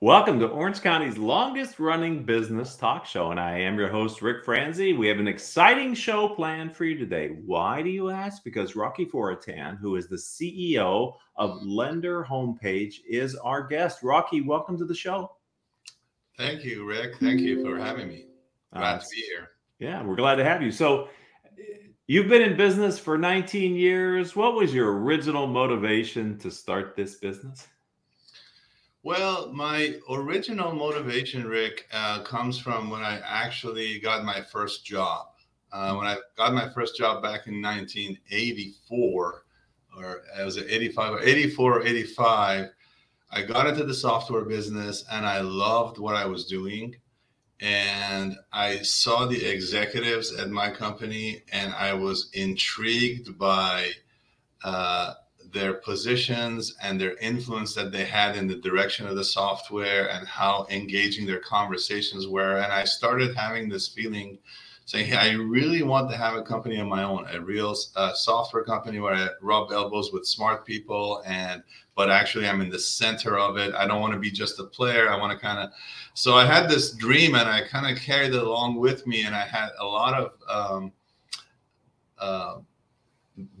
Welcome to Orange County's longest running business talk show. And I am your host, Rick Franzi. We have an exciting show planned for you today. Why do you ask? Because Rocky Foratan, who is the CEO of Lender Homepage, is our guest. Rocky, welcome to the show. Thank you, Rick. Thank you for having me. Glad uh, to be here. Yeah, we're glad to have you. So, you've been in business for 19 years. What was your original motivation to start this business? Well, my original motivation, Rick, uh, comes from when I actually got my first job. Uh, when I got my first job back in 1984, or it was 85 or 84 or 85, I got into the software business and I loved what I was doing. And I saw the executives at my company and I was intrigued by uh, their positions and their influence that they had in the direction of the software and how engaging their conversations were. And I started having this feeling saying, hey, I really want to have a company of my own, a real uh, software company where I rub elbows with smart people and but actually I'm in the center of it. I don't want to be just a player. I want to kind of so I had this dream and I kind of carried it along with me and I had a lot of um, uh,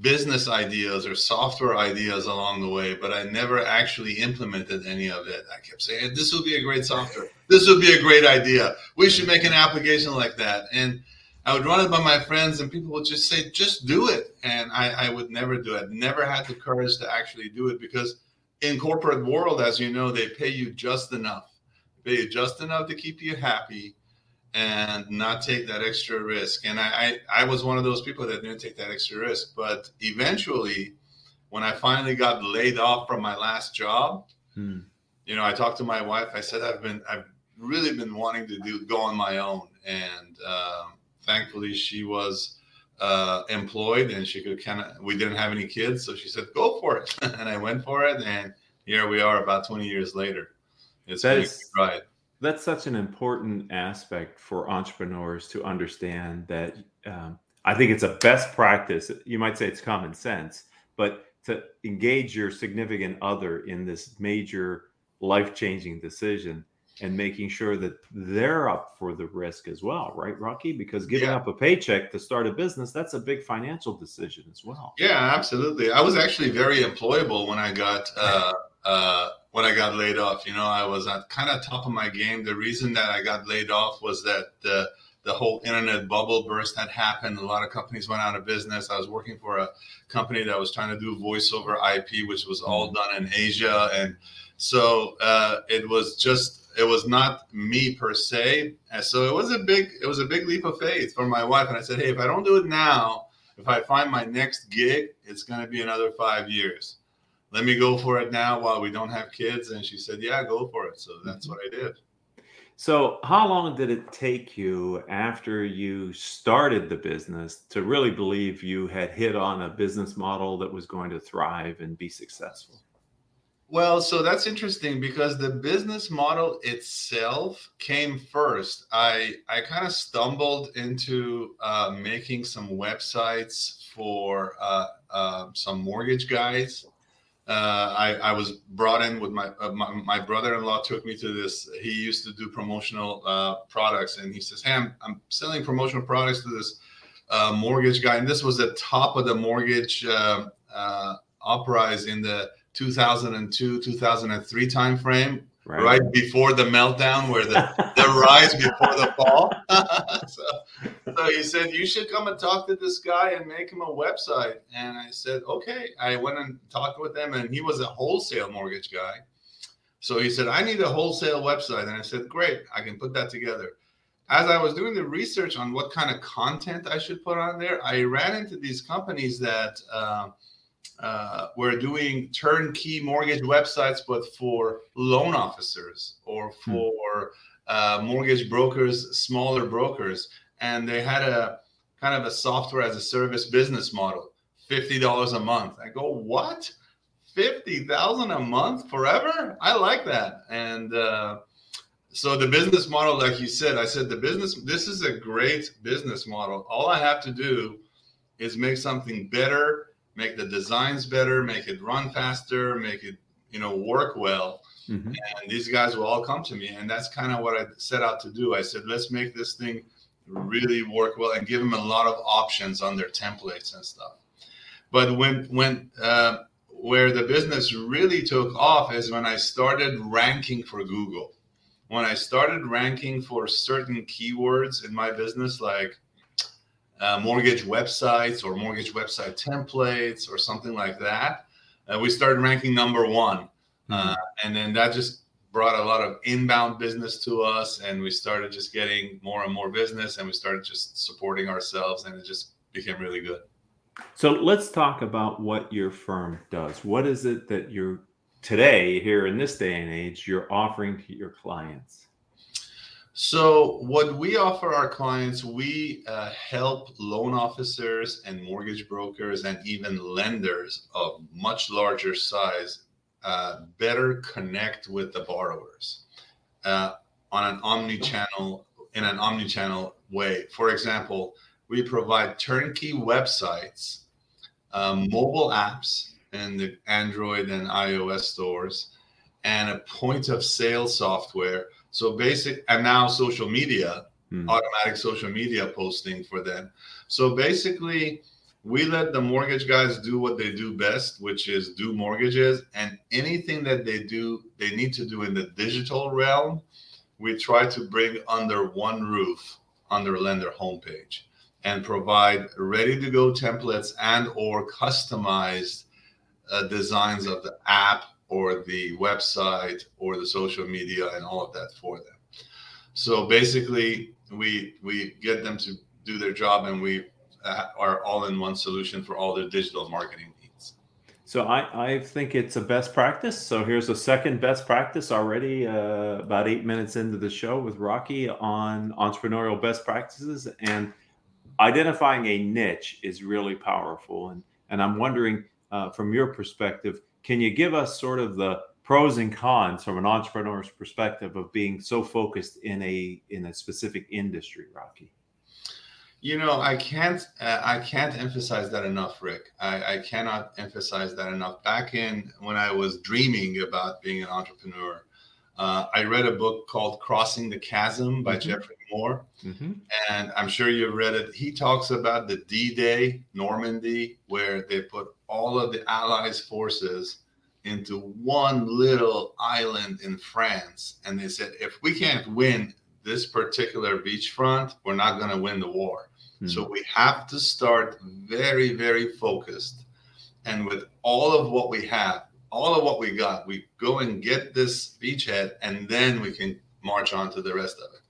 business ideas or software ideas along the way, but I never actually implemented any of it. I kept saying, this would be a great software. This would be a great idea. We should make an application like that. And I would run it by my friends, and people would just say, just do it. And I, I would never do it. Never had the courage to actually do it because in corporate world, as you know, they pay you just enough. They pay you just enough to keep you happy and not take that extra risk. And I, I, I, was one of those people that didn't take that extra risk. But eventually, when I finally got laid off from my last job, hmm. you know, I talked to my wife. I said I've been I've really been wanting to do go on my own, and um, thankfully she was uh, employed and she could kind of. We didn't have any kids, so she said go for it, and I went for it, and here we are about 20 years later. It's that is, ride that's such an important aspect for entrepreneurs to understand that um, I think it's a best practice. You might say it's common sense, but to engage your significant other in this major life changing decision and making sure that they're up for the risk as well, right, Rocky? Because giving yeah. up a paycheck to start a business, that's a big financial decision as well. Yeah, absolutely. I was actually very employable when I got uh, uh, when I got laid off. You know, I was at kind of top of my game. The reason that I got laid off was that the the whole internet bubble burst had happened. A lot of companies went out of business. I was working for a company that was trying to do voice over IP, which was all mm-hmm. done in Asia, and so uh, it was just it was not me per se. And so it was a big it was a big leap of faith for my wife. And I said, hey, if I don't do it now, if I find my next gig, it's going to be another five years let me go for it now while we don't have kids. And she said, yeah, go for it. So that's mm-hmm. what I did. So, how long did it take you after you started the business to really believe you had hit on a business model that was going to thrive and be successful? Well, so that's interesting because the business model itself came first. I I kind of stumbled into uh, making some websites for uh, uh, some mortgage guys uh, I, I, was brought in with my, uh, my, my brother-in-law took me to this he used to do promotional uh, products and he says hey I'm, I'm, selling promotional products to this uh, mortgage guy. And this was the top of the mortgage uh, uprise in the 2002 2003 time frame right, right before the meltdown where the, the rise before the fall. So, so he said you should come and talk to this guy and make him a website. And i said okay. I went and talked with him and he was a wholesale mortgage guy. So he said i need a wholesale website. And i said great i can put that together. As i was doing the research on what kind of content i should put on there i ran into these companies that uh, uh, we're doing turnkey mortgage websites, but for loan officers or hmm. for uh, mortgage brokers, smaller brokers, and they had a kind of a software as a service business model, fifty dollars a month. I go, what? fifty thousand a month forever. I like that, and uh, so the business model, like you said, I said the business. This is a great business model. All I have to do is make something better, make the designs better, make it run faster, make it you know work well. Mm-hmm. And these guys will all come to me, and that's kind of what I set out to do. I said, let's make this thing really work well and give them a lot of options on their templates and stuff. But when when uh, where the business really took off is when I started ranking for Google. When I started ranking for certain keywords in my business, like uh, mortgage websites or mortgage website templates or something like that, uh, we started ranking number one. Uh, and then that just brought a lot of inbound business to us and we started just getting more and more business and we started just supporting ourselves and it just became really good so let's talk about what your firm does. What is it that you're today, here in this day and age, you're offering to your clients? So, what we offer our clients, we uh, help loan officers and mortgage brokers and even lenders of much larger size uh, better connect with the borrowers uh, on an omni-channel in an omni-channel way. For example, we provide turnkey websites, um, mobile apps in the Android and iOS stores, and a point of sale software. So basic, and now social media, hmm. automatic social media posting for them. So basically, we let the mortgage guys do what they do best, which is do mortgages, and anything that they do, they need to do in the digital realm. We try to bring under one roof under lender homepage and provide ready to go templates and or customized uh, designs of the app or the website or the social media and all of that for them. So basically we we get them to do their job and we uh, are all in one solution for all their digital marketing needs. So I, I think it's a best practice. So here's a second best practice already uh, about eight minutes into the show with rocky on entrepreneurial best practices. And identifying a niche is really powerful. And, and I'm wondering, uh, from your perspective, can you give us sort of the pros and cons from an entrepreneur's perspective of being so focused in a in a specific industry, Rocky? You know, I can't uh, I can't emphasize that enough, Rick. I, I cannot emphasize that enough. Back in when I was dreaming about being an entrepreneur, uh, I read a book called Crossing the Chasm by mm-hmm. Geoffrey Moore. Mm-hmm. And I'm sure you've read it. He talks about the D Day, Normandy, where they put all of the Allies' forces into one little island in France. And they said, if we can't win this particular beachfront, we're not going to win the war. Mm-hmm. So we have to start very, very focused. And with all of what we have, all of what we got, we go and get this beachhead, and then we can march on to the rest of it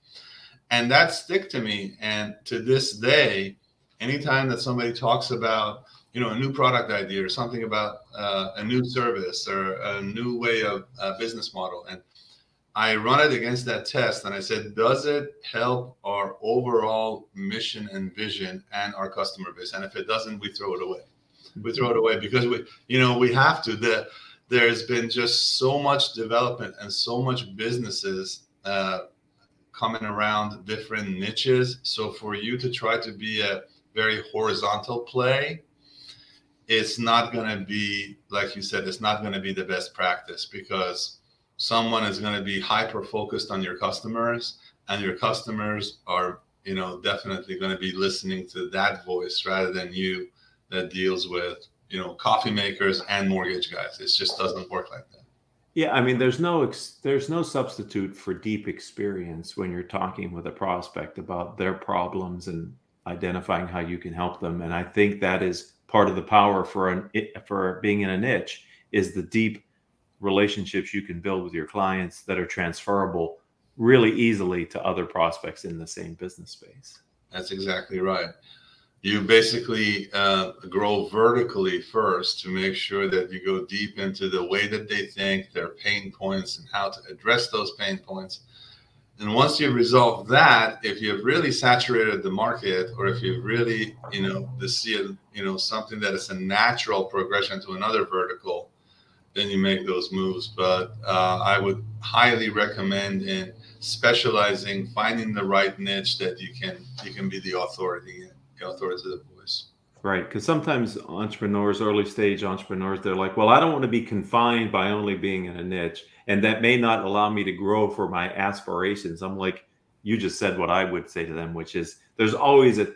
and that stick to me. And to this day anytime that somebody talks about you know a new product idea or something about uh, a new service or a new way of uh, business model and i run it against that test and i said does it help our overall mission and vision and our customer base? And if it doesn't we throw it away. We throw it away because we you know we have to. The there's been just so much development and so much businesses uh, coming around different niches. So for you to try to be a very horizontal play, it's not going to be, like you said, it's not going to be the best practice because someone is going to be hyper focused on your customers and your customers are, you know, definitely going to be listening to that voice rather than you that deals with, you know, coffee makers and mortgage guys. It just doesn't work like that. Yeah, I mean, there's no ex- there's no substitute for deep experience when you're talking with a prospect about their problems and identifying how you can help them. And I think that is part of the power for an for being in a niche is the deep relationships you can build with your clients that are transferable really easily to other prospects in the same business space. That's exactly right you basically uh, grow vertically first to make sure that you go deep into the way that they think, their pain points, and how to address those pain points. And once you've resolved that, if you've really saturated the market, or if you've really, you know, see you know, something that is a natural progression to another vertical, then you make those moves. But uh, I would highly recommend in specializing, finding the right niche that you can you can be the authority in, authoritative voice. Right, because sometimes entrepreneurs, early stage entrepreneurs, they're like, "Well, I don't want to be confined by only being in a niche, and that may not allow me to grow for my aspirations." I'm like, you just said what I would say to them, which is, there's always a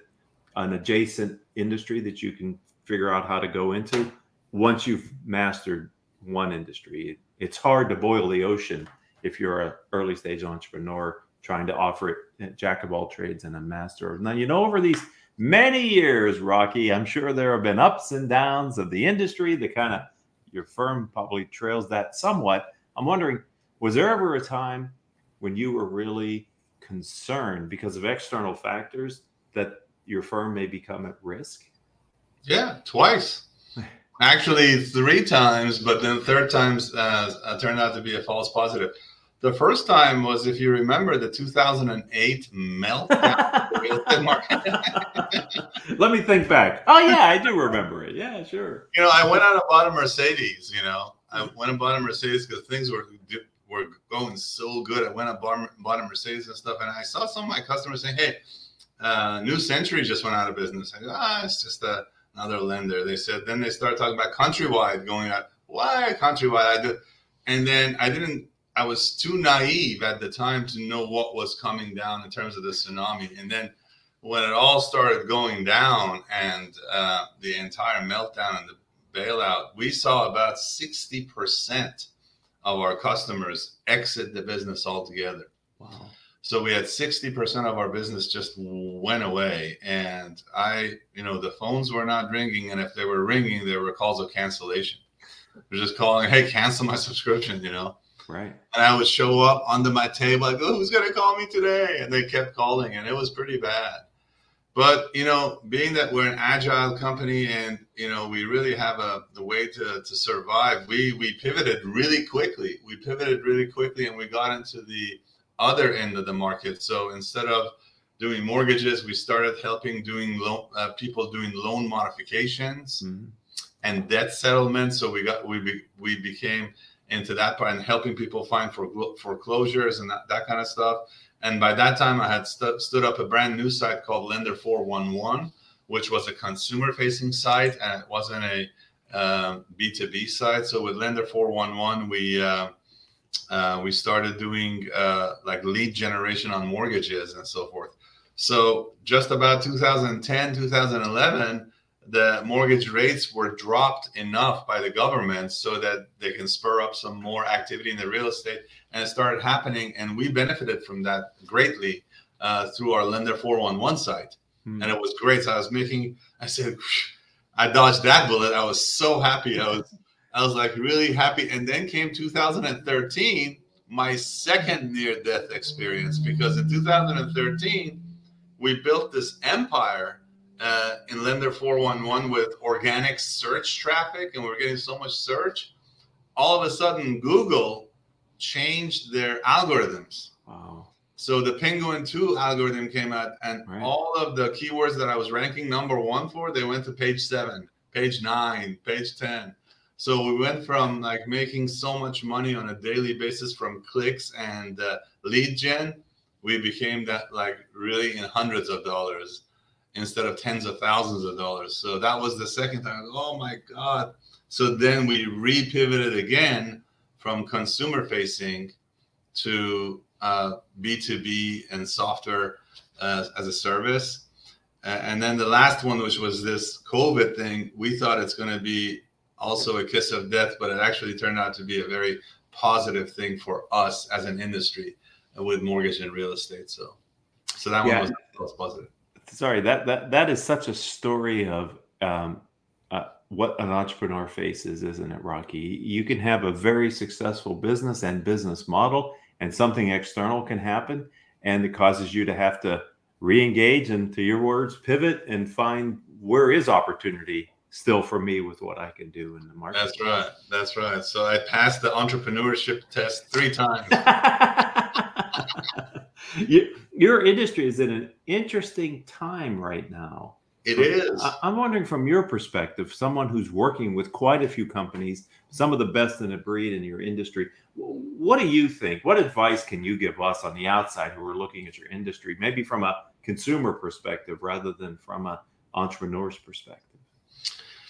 an adjacent industry that you can figure out how to go into once you've mastered one industry. It's hard to boil the ocean if you're an early stage entrepreneur trying to offer it eh, jack of all trades and a master. of none. you know, over these many years, Rocky, I'm sure there have been ups and downs of the industry The kind of your firm probably trails that somewhat. I'm wondering, was there ever a time when you were really concerned because of external factors that your firm may become at risk? Yeah, twice. Actually, three times, but then third times uh, turned out to be a false positive. The first time was, if you remember, the 2008 meltdown. Let me think back. Oh yeah, I do remember it. Yeah, sure. You know, I went out and bought a Mercedes. You know, I went and bought a Mercedes because things were were going so good. I went and bought, a Mercedes and stuff, and I saw some of my customers saying, "Hey, uh, New Century just went out of business." I go, "Ah, it's just a." another lender. They said then they started talking about countrywide going out. Why countrywide? I did, and then I didn't. I was too naive at the time to know what was coming down in terms of the tsunami. And then when it all started going down and uh, the entire meltdown and the bailout, we saw about sixty percent of our customers exit the business altogether. Wow. So we had 60% of our business just went away. And I, you know, the phones were not ringing. And if they were ringing, there were calls of cancellation. They're just calling, hey, cancel my subscription, you know? Right. And I would show up under my table, like, oh, who's going to call me today? And they kept calling, and it was pretty bad. But, you know, being that we're an agile company and, you know, we really have a the way to, to survive, we, we pivoted really quickly. We pivoted really quickly and we got into the, other end of the market. So instead of doing mortgages, we started helping doing loan uh, people doing loan modifications mm-hmm. and debt settlements. So we got we be, we became into that part and helping people find for foreclosures and that, that kind of stuff. And by that time, I had st- stood up a brand new site called Lender 411, which was a consumer facing site and it wasn't a uh, B2B site. So with Lender 411, we uh, uh, we started doing uh, like lead generation on mortgages and so forth. So just about 2010, 2011, the mortgage rates were dropped enough by the government so that they can spur up some more activity in the real estate, and it started happening. And we benefited from that greatly uh, through our Lender 411 site, hmm. and it was great. So I was making, I said, I dodged that bullet. I was so happy. I was I was like really happy. And then came 2013, my second near death experience, because in 2013, we built this empire uh, in Lender 411 with organic search traffic, and we are getting so much search. All of a sudden, Google changed their algorithms. Wow. So the Penguin 2 algorithm came out, and right. all of the keywords that I was ranking number one for, they went to page seven, page nine, page 10. So we went from like making so much money on a daily basis from clicks and uh, lead gen, we became that like really in hundreds of dollars instead of tens of thousands of dollars. So that was the second time. Oh my God. So then we repivoted again from consumer facing to uh, B2B and software uh, as a service. And then the last one, which was this COVID thing, we thought it's going to be also a kiss of death, but it actually turned out to be a very positive thing for us as an industry with mortgage and real estate. So, so that yeah. one was, was positive. Sorry, that that that is such a story of um, uh, what an entrepreneur faces, isn't it, Rocky? You can have a very successful business and business model, and something external can happen, and it causes you to have to re-engage and, to your words, pivot and find where is opportunity still for me with what I can do in the market. That's right. That's right. So I passed the entrepreneurship test three times. you, your industry is in an interesting time right now It is. I'm wondering from your perspective, someone who's working with quite a few companies, some of the best in a breed in your industry, what do you think? What advice can you give us on the outside who are looking at your industry, maybe from a consumer perspective rather than from an entrepreneur's perspective?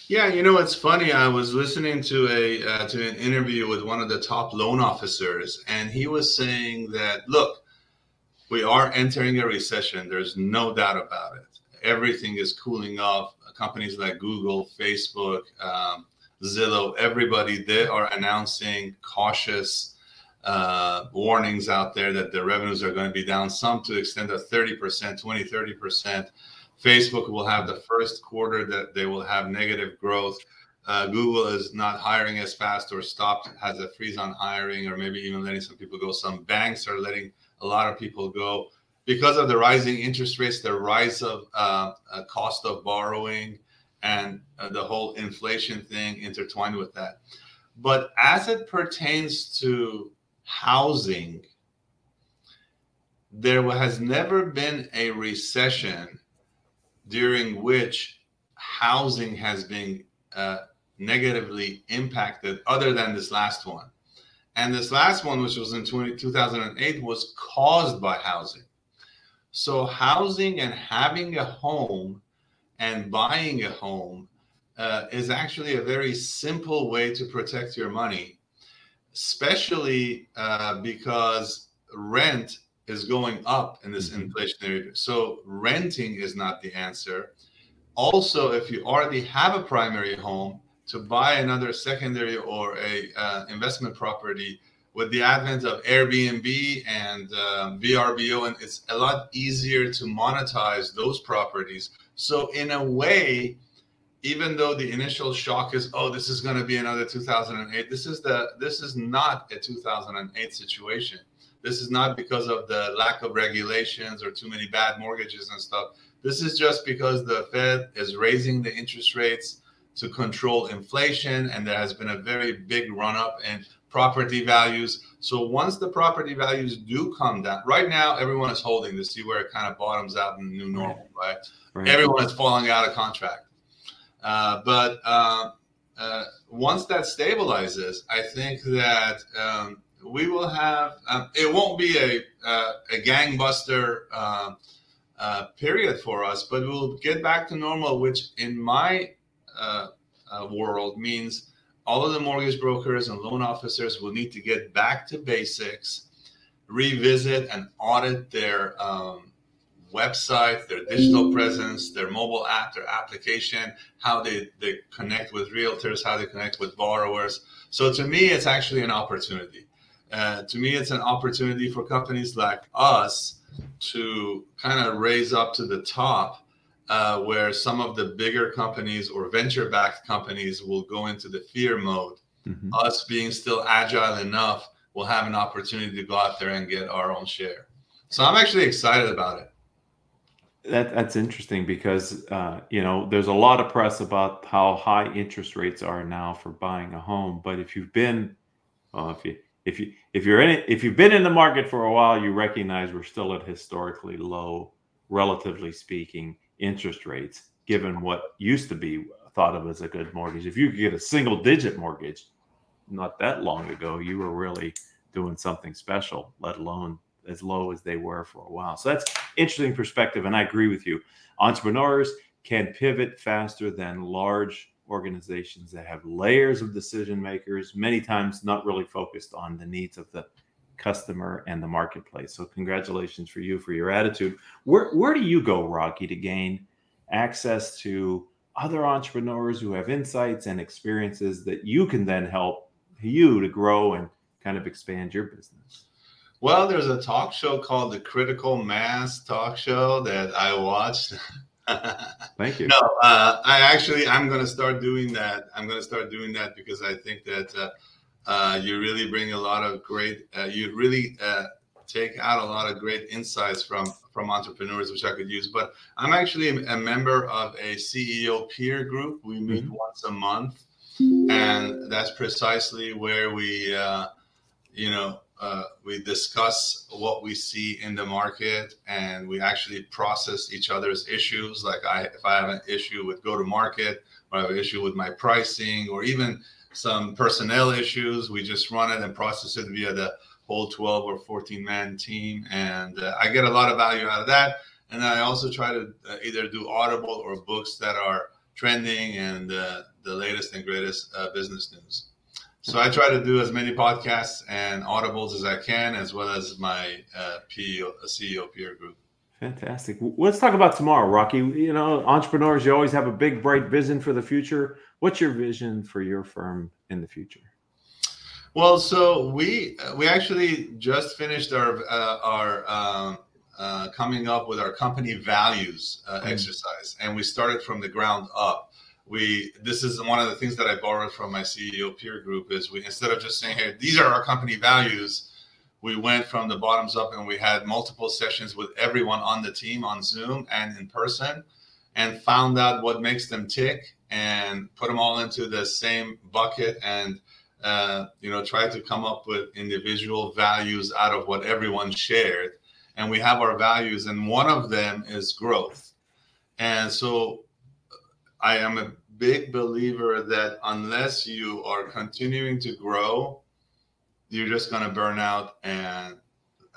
Yeah, you know it's funny. I was listening to a uh, to an interview with one of the top loan officers, and he was saying that look, we are entering a recession. There's no doubt about it everything is cooling off. Companies like Google, Facebook, um, Zillow, everybody, they are announcing cautious uh, warnings out there that the revenues are going to be down, some to the extent of 30%, 20, 30%. Facebook will have the first quarter that they will have negative growth. Uh, Google is not hiring as fast or stopped, has a freeze on hiring, or maybe even letting some people go. Some banks are letting a lot of people go because of the rising interest rates, the rise of uh, uh, cost of borrowing, and uh, the whole inflation thing intertwined with that. But as it pertains to housing, there has never been a recession during which housing has been uh, negatively impacted, other than this last one. And this last one, which was in 20, 2008, was caused by housing. So, housing and having a home and buying a home uh, is actually a very simple way to protect your money, especially uh, because rent is going up in this mm-hmm. inflationary. So, renting is not the answer. Also, if you already have a primary home, to buy another secondary or a uh, investment property with the advent of Airbnb and um, VRBO, and it's a lot easier to monetize those properties. So, in a way, even though the initial shock is, oh, this is going to be another 2008, this is the this is not a 2008 situation. This is not because of the lack of regulations or too many bad mortgages and stuff. This is just because the Fed is raising the interest rates to control inflation, and there has been a very big run up in property values. So once the property values do come down, right now everyone is holding to see where it kind of bottoms out in the new normal, right? right. Everyone is falling out of contract. Uh, but uh, uh, once that stabilizes, I think that um, we will have. Um, it won't be a uh, a gangbuster um, uh, period for us, but we'll get back to normal, which in my uh, world means all of the mortgage brokers and loan officers will need to get back to basics, revisit and audit their um, website, their digital presence, their mobile app, their application, how they, they connect with realtors, how they connect with borrowers. So to me, it's actually an opportunity. Uh, to me, it's an opportunity for companies like us to kind of raise up to the top uh, where some of the bigger companies or venture backed companies will go into the fear mode. Mm-hmm. Us being still agile enough will have an opportunity to go out there and get our own share. So I'm actually excited about it. That that's interesting because uh, you know there's a lot of press about how high interest rates are now for buying a home. But if you've been, well, if you if you if you're in it, if you've been in the market for a while, you recognize we're still at historically low, relatively speaking, interest rates, given what used to be thought of as a good mortgage. If you could get a single digit mortgage not that long ago, you were really doing something special, let alone as low as they were for a while. So that's interesting perspective. And I agree with you. Entrepreneurs can pivot faster than large organizations that have layers of decision makers, many times not really focused on the needs of the customer and the marketplace. So congratulations for you for your attitude. Where where do you go, Rocky, to gain access to other entrepreneurs who have insights and experiences that you can then help you to grow and kind of expand your business? Well, there's a talk show called the Critical Mass Talk Show that I watched. Thank you. No, uh, I actually I'm going to start doing that. I'm going to start doing that because I think that uh, uh, you really bring a lot of great. Uh, you really uh, take out a lot of great insights from from entrepreneurs, which I could use. But I'm actually a member of a CEO peer group. We meet mm-hmm. once a month, and that's precisely where we, uh, you know, uh, we discuss what we see in the market, and we actually process each other's issues. Like I, if I have an issue with go to market, or I have an issue with my pricing, or even some personnel issues, we just run it and process it via the whole 12 or 14 man team, and uh, I get a lot of value out of that. And I also try to uh, either do Audible or books that are trending and uh, the latest and greatest uh, business news. So I try to do as many podcasts and audibles as I can, as well as my uh, PEO, CEO peer group. Fantastic. Let's talk about tomorrow, Rocky. You know, entrepreneurs, you always have a big, bright vision for the future. What's your vision for your firm in the future? Well, so we we actually just finished our uh, our um, uh, coming up with our company values uh, mm-hmm. exercise, and we started from the ground up we this is one of the things that I borrowed from my CEO peer group is we instead of just saying, hey, these are our company values, we went from the bottoms up and we had multiple sessions with everyone on the team on Zoom and in person and found out what makes them tick and put them all into the same bucket and uh, you know try to come up with individual values out of what everyone shared. And we have our values and one of them is growth. And so I am a big believer that unless you are continuing to grow, you're just going to burn out and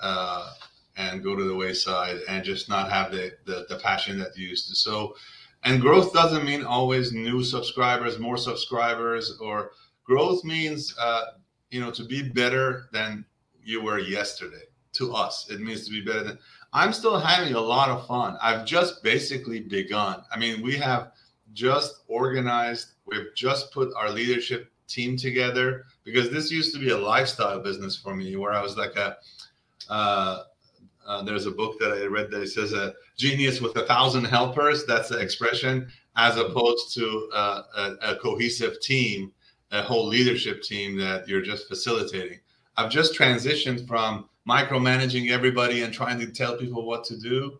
uh, and go to the wayside and just not have the, the, the passion that you used to. So, and growth doesn't mean always new subscribers, more subscribers, or growth means uh, you know to be better than you were yesterday. To us, it means to be better than. I'm still having a lot of fun. I've just basically begun. I mean, we have just organized. We've just put our leadership team together because this used to be a lifestyle business for me where I was like a, uh, uh, there's a book that I read that says a genius with a thousand helpers. That's the expression, as opposed to uh, a, a, cohesive team, a whole leadership team that you're just facilitating. I've just transitioned from micromanaging everybody and trying to tell people what to do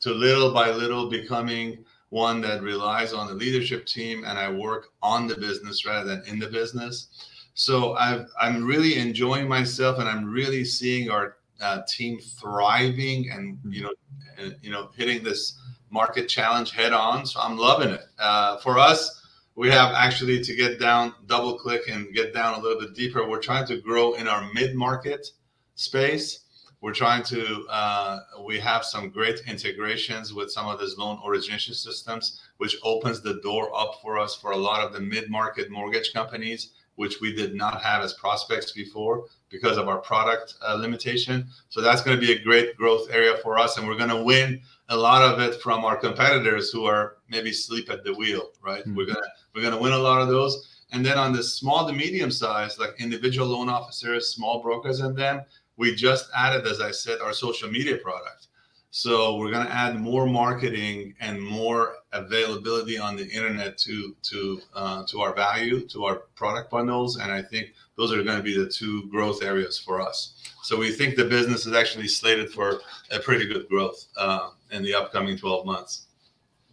to little by little becoming one that relies on the leadership team and I work on the business rather than in the business. So i am really enjoying myself and I'm really seeing our uh, team thriving and you know uh, you know hitting this market challenge head on. So I'm loving it. Uh, for us, we have actually to get down, double click and get down a little bit deeper. We're trying to grow in our mid market space we're trying to uh, we have some great integrations with some of these loan origination systems which opens the door up for us for a lot of the mid-market mortgage companies which we did not have as prospects before because of our product uh, limitation. So that's going to be a great growth area for us and we're going to win a lot of it from our competitors who are maybe sleep at the wheel right? Mm-hmm. we're going to we're going to win a lot of those. And then on the small to medium size like individual loan officers small brokers and them we just added, as I said, our social media product. So we're going to add more marketing and more availability on the internet to to uh, to our value, to our product bundles, and I think those are going to be the two growth areas for us. So we think the business is actually slated for a pretty good growth uh, in the upcoming 12 months.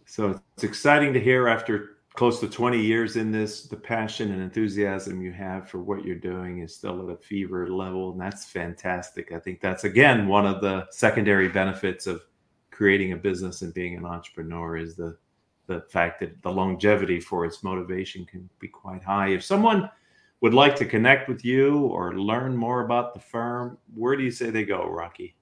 So it's exciting to hear after close to 20 years in this, the passion and enthusiasm you have for what you're doing is still at a fever level. And that's fantastic. I think that's, again, one of the secondary benefits of creating a business and being an entrepreneur is the, the fact that the longevity for its motivation can be quite high. If someone would like to connect with you or learn more about the firm, where do you say they go, Rocky?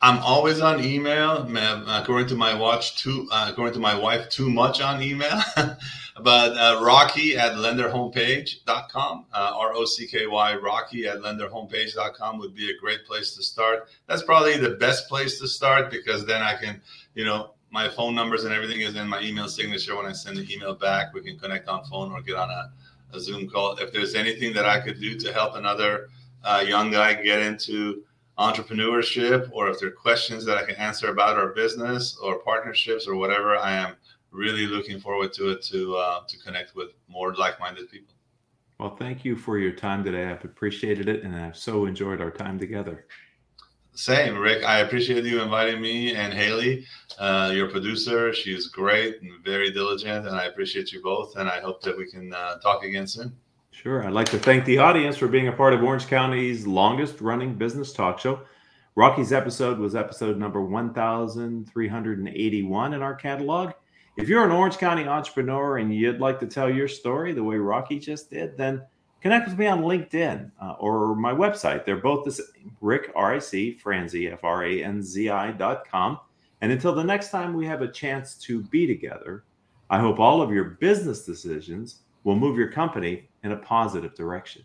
I'm always on email. According to my watch, too. Uh, according to my wife, too much on email. but uh, Rocky at lenderhomepage.com, uh, R O C K Y, Rocky at lenderhomepage.com would be a great place to start. That's probably the best place to start because then I can, you know, my phone numbers and everything is in my email signature. When I send the email back, we can connect on phone or get on a, a Zoom call. If there's anything that I could do to help another uh, young guy get into entrepreneurship or if there are questions that I can answer about our business or partnerships or whatever, I am really looking forward to it to uh, to connect with more like-minded people. Well, thank you for your time today. I've appreciated it and I've so enjoyed our time together. Same, Rick. I appreciate you inviting me and Haley, uh, your producer. She's great and very diligent, and I appreciate you both. And I hope that we can uh, talk again soon. Sure. I'd like to thank the audience for being a part of Orange County's longest running business talk show. Rocky's episode was episode number 1381 in our catalog. If you're an Orange County entrepreneur and you'd like to tell your story the way Rocky just did, then connect with me on LinkedIn uh, or my website. They're both the same Rick, R I C, Franzi, F R A N Z I dot com. And until the next time we have a chance to be together, I hope all of your business decisions will move your company in a positive direction.